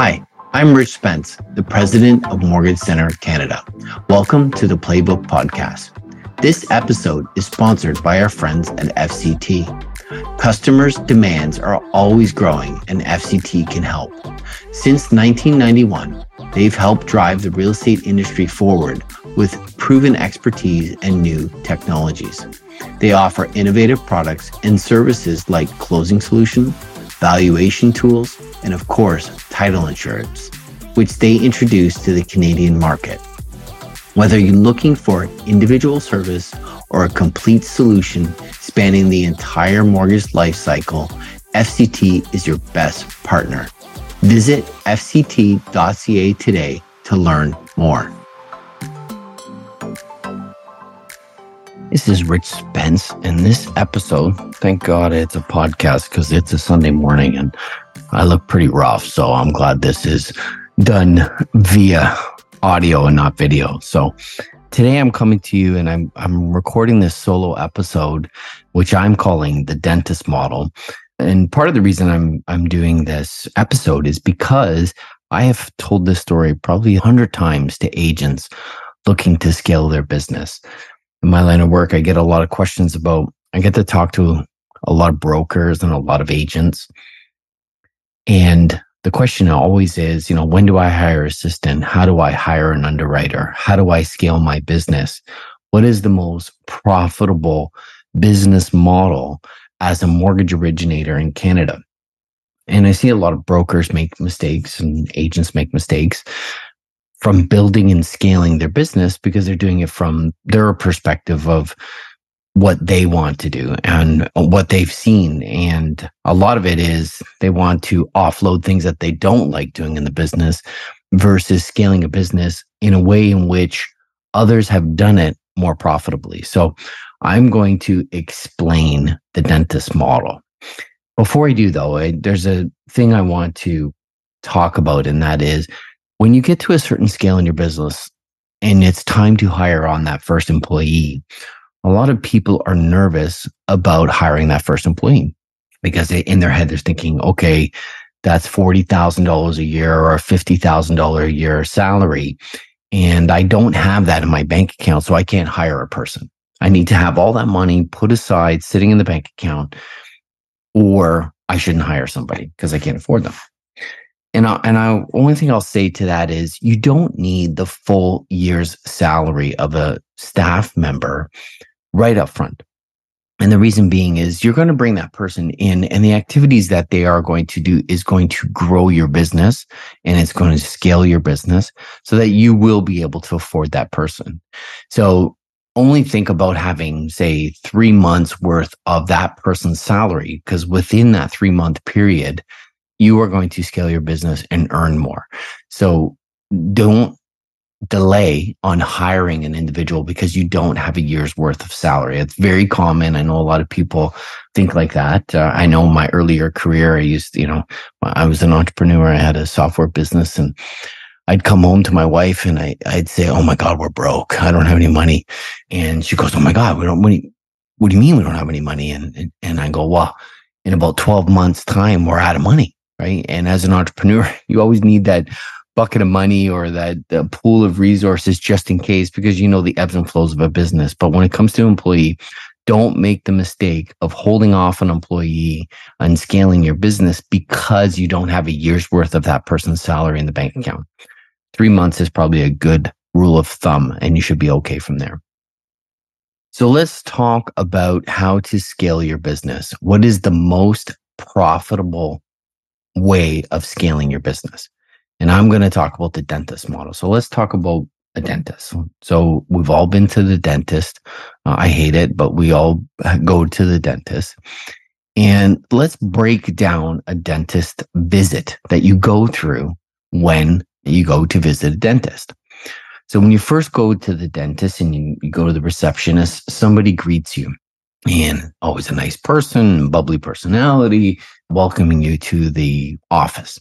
Hi, I'm Rich Spence, the president of Mortgage Center Canada. Welcome to the Playbook Podcast. This episode is sponsored by our friends at FCT. Customers' demands are always growing, and FCT can help. Since 1991, they've helped drive the real estate industry forward with proven expertise and new technologies. They offer innovative products and services like closing solution, valuation tools, and of course, title insurance, which they introduce to the Canadian market. Whether you're looking for individual service or a complete solution spanning the entire mortgage life cycle, FCT is your best partner. Visit fct.ca today to learn more. This is Rich Spence, and this episode, thank God it's a podcast because it's a Sunday morning and I look pretty rough. So I'm glad this is done via audio and not video. So today I'm coming to you and I'm I'm recording this solo episode, which I'm calling the dentist model. And part of the reason I'm I'm doing this episode is because I have told this story probably a hundred times to agents looking to scale their business in my line of work, I get a lot of questions about, I get to talk to a lot of brokers and a lot of agents. And the question always is, you know, when do I hire an assistant? How do I hire an underwriter? How do I scale my business? What is the most profitable business model as a mortgage originator in Canada? And I see a lot of brokers make mistakes and agents make mistakes from building and scaling their business because they're doing it from their perspective of what they want to do and what they've seen. And a lot of it is they want to offload things that they don't like doing in the business versus scaling a business in a way in which others have done it more profitably. So I'm going to explain the dentist model. Before I do, though, I, there's a thing I want to talk about, and that is when you get to a certain scale in your business and it's time to hire on that first employee, a lot of people are nervous about hiring that first employee because they, in their head, they're thinking, okay, that's $40,000 a year or $50,000 a year salary. And I don't have that in my bank account, so I can't hire a person. I need to have all that money put aside, sitting in the bank account, or I shouldn't hire somebody because I can't afford them. And I, and I only thing I'll say to that is you don't need the full year's salary of a staff member right up front. And the reason being is you're going to bring that person in and the activities that they are going to do is going to grow your business and it's going to scale your business so that you will be able to afford that person. So only think about having say three months worth of that person's salary because within that three month period, you are going to scale your business and earn more. So don't delay on hiring an individual because you don't have a year's worth of salary. It's very common. I know a lot of people think like that. Uh, I know my earlier career, I used, you know, I was an entrepreneur. I had a software business and I'd come home to my wife and I, I'd say, Oh my God, we're broke. I don't have any money. And she goes, Oh my God, we don't, what do you, what do you mean we don't have any money? And, and I go, well, in about 12 months time, we're out of money right? And as an entrepreneur, you always need that bucket of money or that pool of resources just in case because you know the ebbs and flows of a business. But when it comes to employee, don't make the mistake of holding off an employee and scaling your business because you don't have a year's worth of that person's salary in the bank account. Three months is probably a good rule of thumb, and you should be okay from there. So let's talk about how to scale your business. What is the most profitable way of scaling your business. And I'm going to talk about the dentist model. So let's talk about a dentist. So we've all been to the dentist. Uh, I hate it, but we all go to the dentist. And let's break down a dentist visit that you go through when you go to visit a dentist. So when you first go to the dentist and you, you go to the receptionist, somebody greets you and always a nice person, bubbly personality, welcoming you to the office.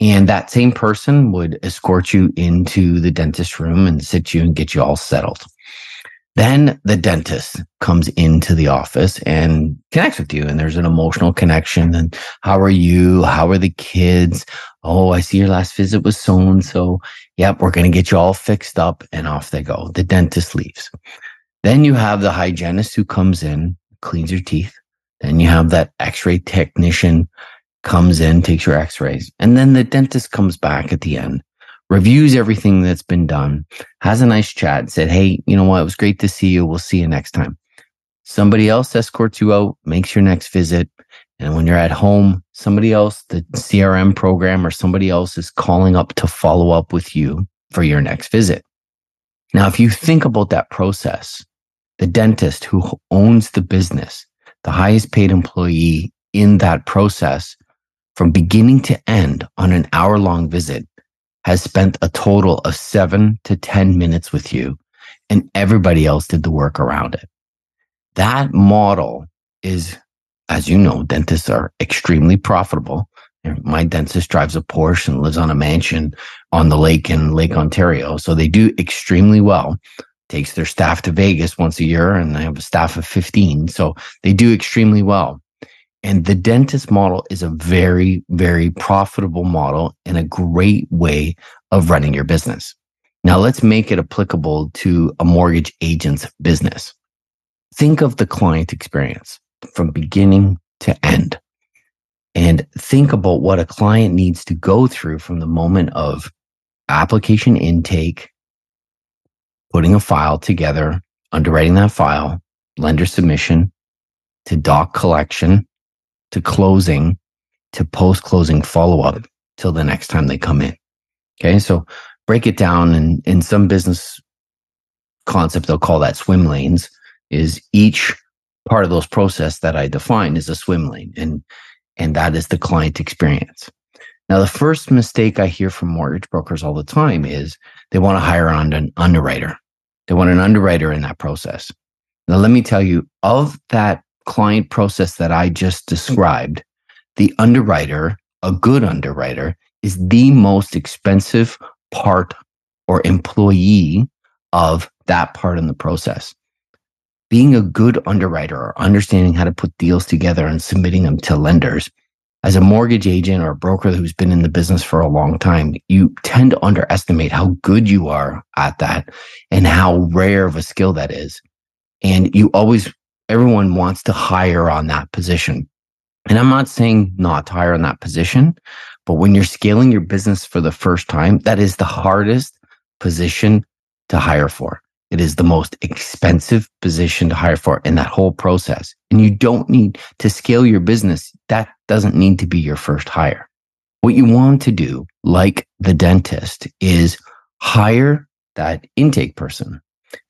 And that same person would escort you into the dentist room and sit you and get you all settled. Then the dentist comes into the office and connects with you, and there's an emotional connection. And how are you? How are the kids? Oh, I see your last visit was so and so. Yep, we're going to get you all fixed up, and off they go. The dentist leaves. Then you have the hygienist who comes in, cleans your teeth. Then you have that x ray technician comes in, takes your x rays. And then the dentist comes back at the end reviews everything that's been done, has a nice chat, said, Hey, you know what? It was great to see you. We'll see you next time. Somebody else escorts you out, makes your next visit. And when you're at home, somebody else, the CRM program or somebody else is calling up to follow up with you for your next visit. Now, if you think about that process, the dentist who owns the business, the highest paid employee in that process from beginning to end on an hour long visit has spent a total of seven to 10 minutes with you, and everybody else did the work around it. That model is, as you know, dentists are extremely profitable. My dentist drives a Porsche and lives on a mansion on the lake in Lake Ontario. So they do extremely well. Takes their staff to Vegas once a year, and they have a staff of 15. So they do extremely well. And the dentist model is a very, very profitable model and a great way of running your business. Now let's make it applicable to a mortgage agent's business. Think of the client experience from beginning to end and think about what a client needs to go through from the moment of application intake, putting a file together, underwriting that file, lender submission to doc collection, to closing to post closing follow up till the next time they come in. Okay. So break it down and in some business concept, they'll call that swim lanes is each part of those process that I define is a swim lane and, and that is the client experience. Now, the first mistake I hear from mortgage brokers all the time is they want to hire on an underwriter. They want an underwriter in that process. Now, let me tell you, of that client process that I just described, the underwriter, a good underwriter, is the most expensive part or employee of that part in the process. Being a good underwriter or understanding how to put deals together and submitting them to lenders as a mortgage agent or a broker who's been in the business for a long time, you tend to underestimate how good you are at that and how rare of a skill that is. And you always everyone wants to hire on that position. And I'm not saying not to hire on that position, but when you're scaling your business for the first time, that is the hardest position to hire for. It is the most expensive position to hire for in that whole process. And you don't need to scale your business. That doesn't need to be your first hire. What you want to do, like the dentist, is hire that intake person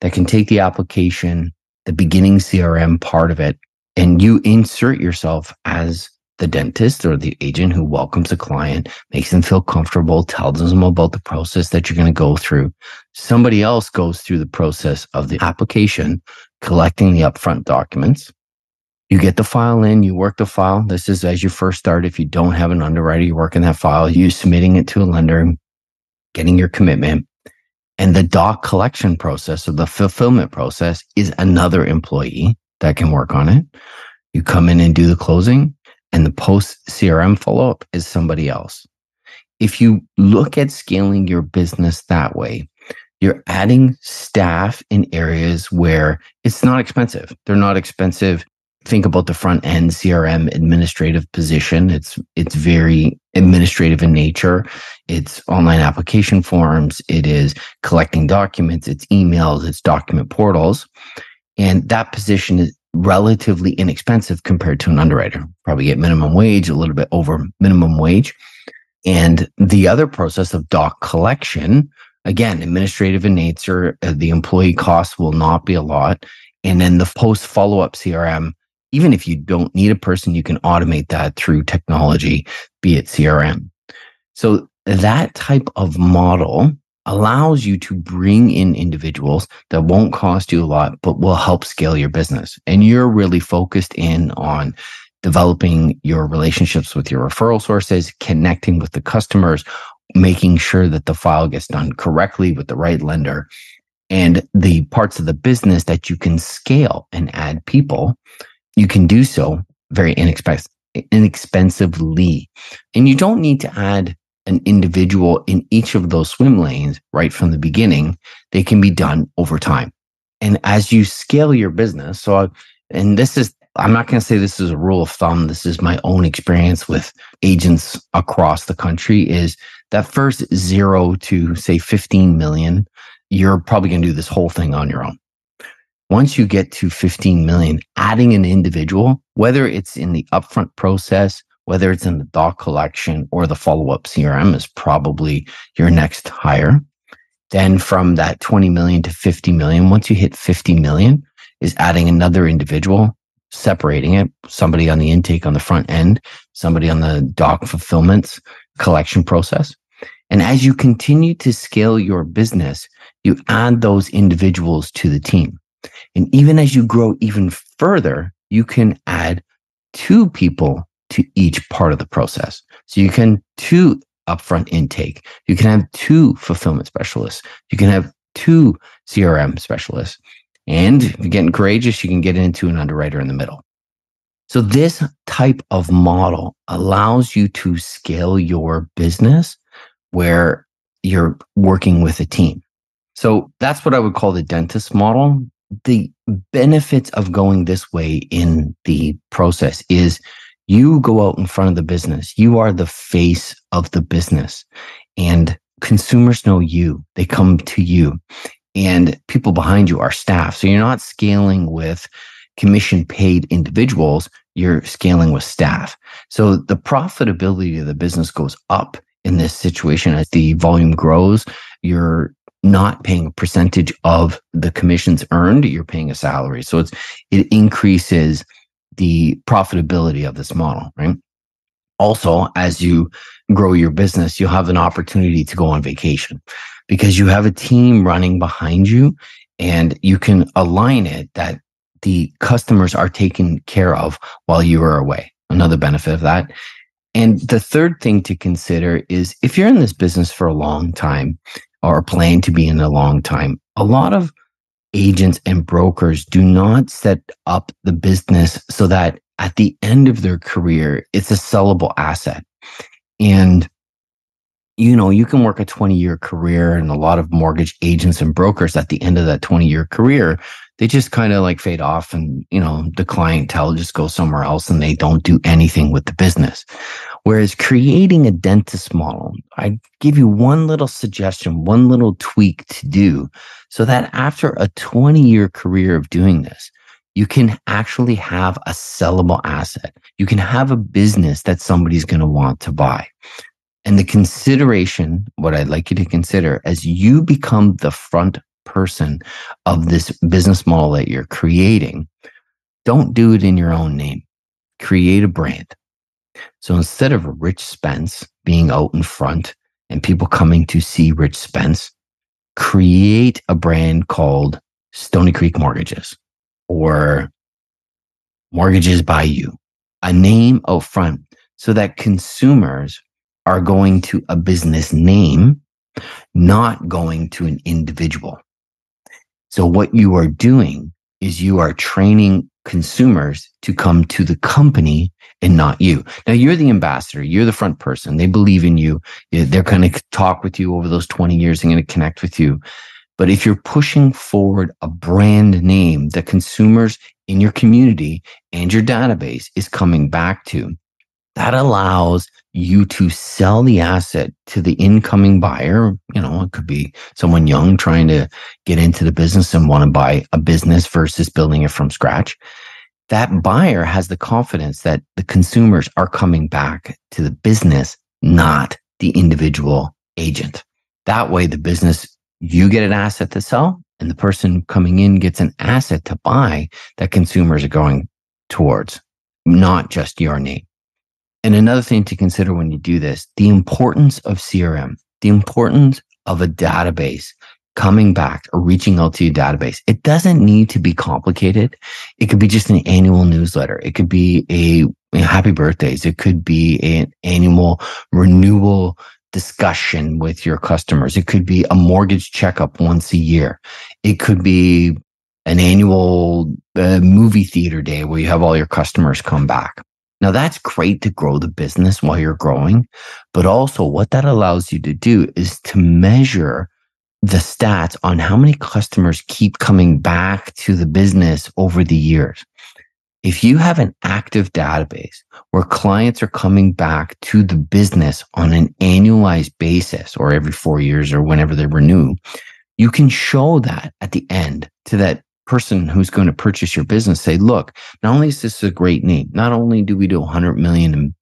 that can take the application, the beginning CRM part of it, and you insert yourself as the dentist or the agent who welcomes a client, makes them feel comfortable, tells them about the process that you're going to go through. Somebody else goes through the process of the application, collecting the upfront documents. You get the file in, you work the file. This is as you first start. If you don't have an underwriter, you work in that file, you submitting it to a lender, getting your commitment. And the doc collection process or the fulfillment process is another employee that can work on it. You come in and do the closing, and the post CRM follow up is somebody else. If you look at scaling your business that way, you're adding staff in areas where it's not expensive. They're not expensive think about the front end CRM administrative position. It's it's very administrative in nature. It's online application forms. It is collecting documents. It's emails. It's document portals, and that position is relatively inexpensive compared to an underwriter. Probably get minimum wage, a little bit over minimum wage, and the other process of doc collection. Again, administrative in nature, uh, the employee costs will not be a lot. And then the post follow up CRM even if you don't need a person, you can automate that through technology, be it CRM. So that type of model allows you to bring in individuals that won't cost you a lot, but will help scale your business. And you're really focused in on developing your relationships with your referral sources, connecting with the customers, making sure that the file gets done correctly with the right lender. and the parts of the business that you can scale and add people, you can do so very inexpensive, inexpensively. And you don't need to add an individual in each of those swim lanes right from the beginning. They can be done over time. And as you scale your business, so, I, and this is, I'm not going to say this is a rule of thumb. This is my own experience with agents across the country is that first zero to say 15 million, you're probably going to do this whole thing on your own. Once you get to 15 million, adding an individual, whether it's in the upfront process, whether it's in the doc collection or the follow up CRM is probably your next hire. Then from that 20 million to 50 million, once you hit 50 million, is adding another individual, separating it, somebody on the intake on the front end, somebody on the doc fulfillments collection process. And as you continue to scale your business, you add those individuals to the team. And even as you grow even further, you can add two people to each part of the process. So you can two upfront intake. You can have two fulfillment specialists. You can have two CRM specialists. And if you're getting courageous, you can get into an underwriter in the middle. So this type of model allows you to scale your business where you're working with a team. So that's what I would call the dentist model. The benefits of going this way in the process is you go out in front of the business. You are the face of the business and consumers know you. They come to you and people behind you are staff. So you're not scaling with commission paid individuals. You're scaling with staff. So the profitability of the business goes up in this situation as the volume grows. You're not paying a percentage of the commissions earned. You're paying a salary. So it's, it increases the profitability of this model, right? Also, as you grow your business, you'll have an opportunity to go on vacation because you have a team running behind you and you can align it that the customers are taken care of while you are away. Another benefit of that. And the third thing to consider is if you're in this business for a long time or plan to be in a long time, a lot of agents and brokers do not set up the business so that at the end of their career, it's a sellable asset. And, you know, you can work a 20 year career and a lot of mortgage agents and brokers at the end of that 20 year career, they just kind of like fade off and, you know, the clientele just goes somewhere else and they don't do anything with the business. Whereas creating a dentist model, I give you one little suggestion, one little tweak to do so that after a 20 year career of doing this, you can actually have a sellable asset. You can have a business that somebody's going to want to buy. And the consideration, what I'd like you to consider as you become the front person of this business model that you're creating, don't do it in your own name. Create a brand. So instead of Rich Spence being out in front and people coming to see Rich Spence, create a brand called Stony Creek Mortgages or Mortgages by You, a name out front so that consumers are going to a business name, not going to an individual. So what you are doing is you are training consumers to come to the company and not you. Now you're the ambassador. You're the front person. They believe in you. They're going to talk with you over those 20 years. They're going to connect with you. But if you're pushing forward a brand name that consumers in your community and your database is coming back to, that allows you to sell the asset to the incoming buyer. You know, it could be someone young trying to get into the business and want to buy a business versus building it from scratch. That buyer has the confidence that the consumers are coming back to the business, not the individual agent. That way, the business, you get an asset to sell and the person coming in gets an asset to buy that consumers are going towards, not just your name. And another thing to consider when you do this, the importance of CRM, the importance of a database coming back or reaching out to your database. It doesn't need to be complicated. It could be just an annual newsletter. It could be a, a happy birthdays. It could be an annual renewal discussion with your customers. It could be a mortgage checkup once a year. It could be an annual uh, movie theater day where you have all your customers come back. Now that's great to grow the business while you're growing, but also what that allows you to do is to measure the stats on how many customers keep coming back to the business over the years. If you have an active database where clients are coming back to the business on an annualized basis or every four years or whenever they renew, you can show that at the end to that person who's going to purchase your business. Say, look, not only is this a great name, not only do we do 100 million in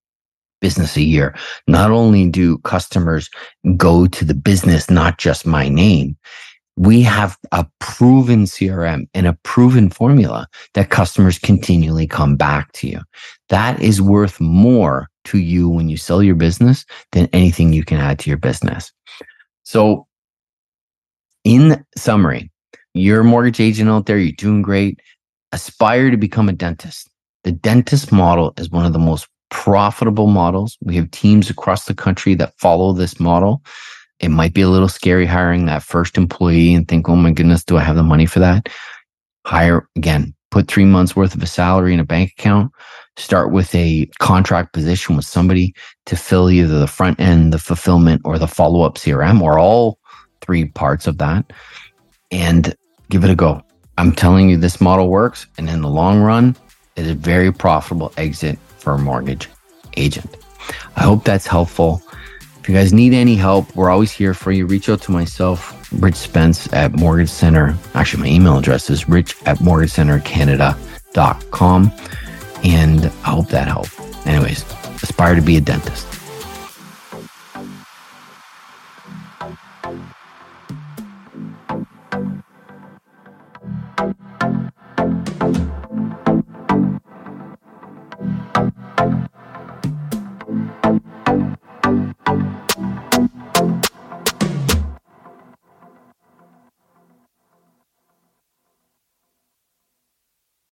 business a year, not only do customers go to the business, not just my name, we have a proven CRM and a proven formula that customers continually come back to you. That is worth more to you when you sell your business than anything you can add to your business. So, in summary, you're a mortgage agent out there, you're doing great. Aspire to become a dentist. The dentist model is one of the most profitable models. We have teams across the country that follow this model. It might be a little scary hiring that first employee and think, oh my goodness, do I have the money for that? Hire again, put three months worth of a salary in a bank account, start with a contract position with somebody to fill either the front end, the fulfillment, or the follow up CRM, or all three parts of that, and give it a go. I'm telling you, this model works. And in the long run, it is a very profitable exit for a mortgage agent. I hope that's helpful. If you guys need any help, we're always here for you. Reach out to myself, Rich Spence at Mortgage Center. Actually, my email address is rich at mortgagecentercanada.com. And I hope that helped. Anyways, aspire to be a dentist.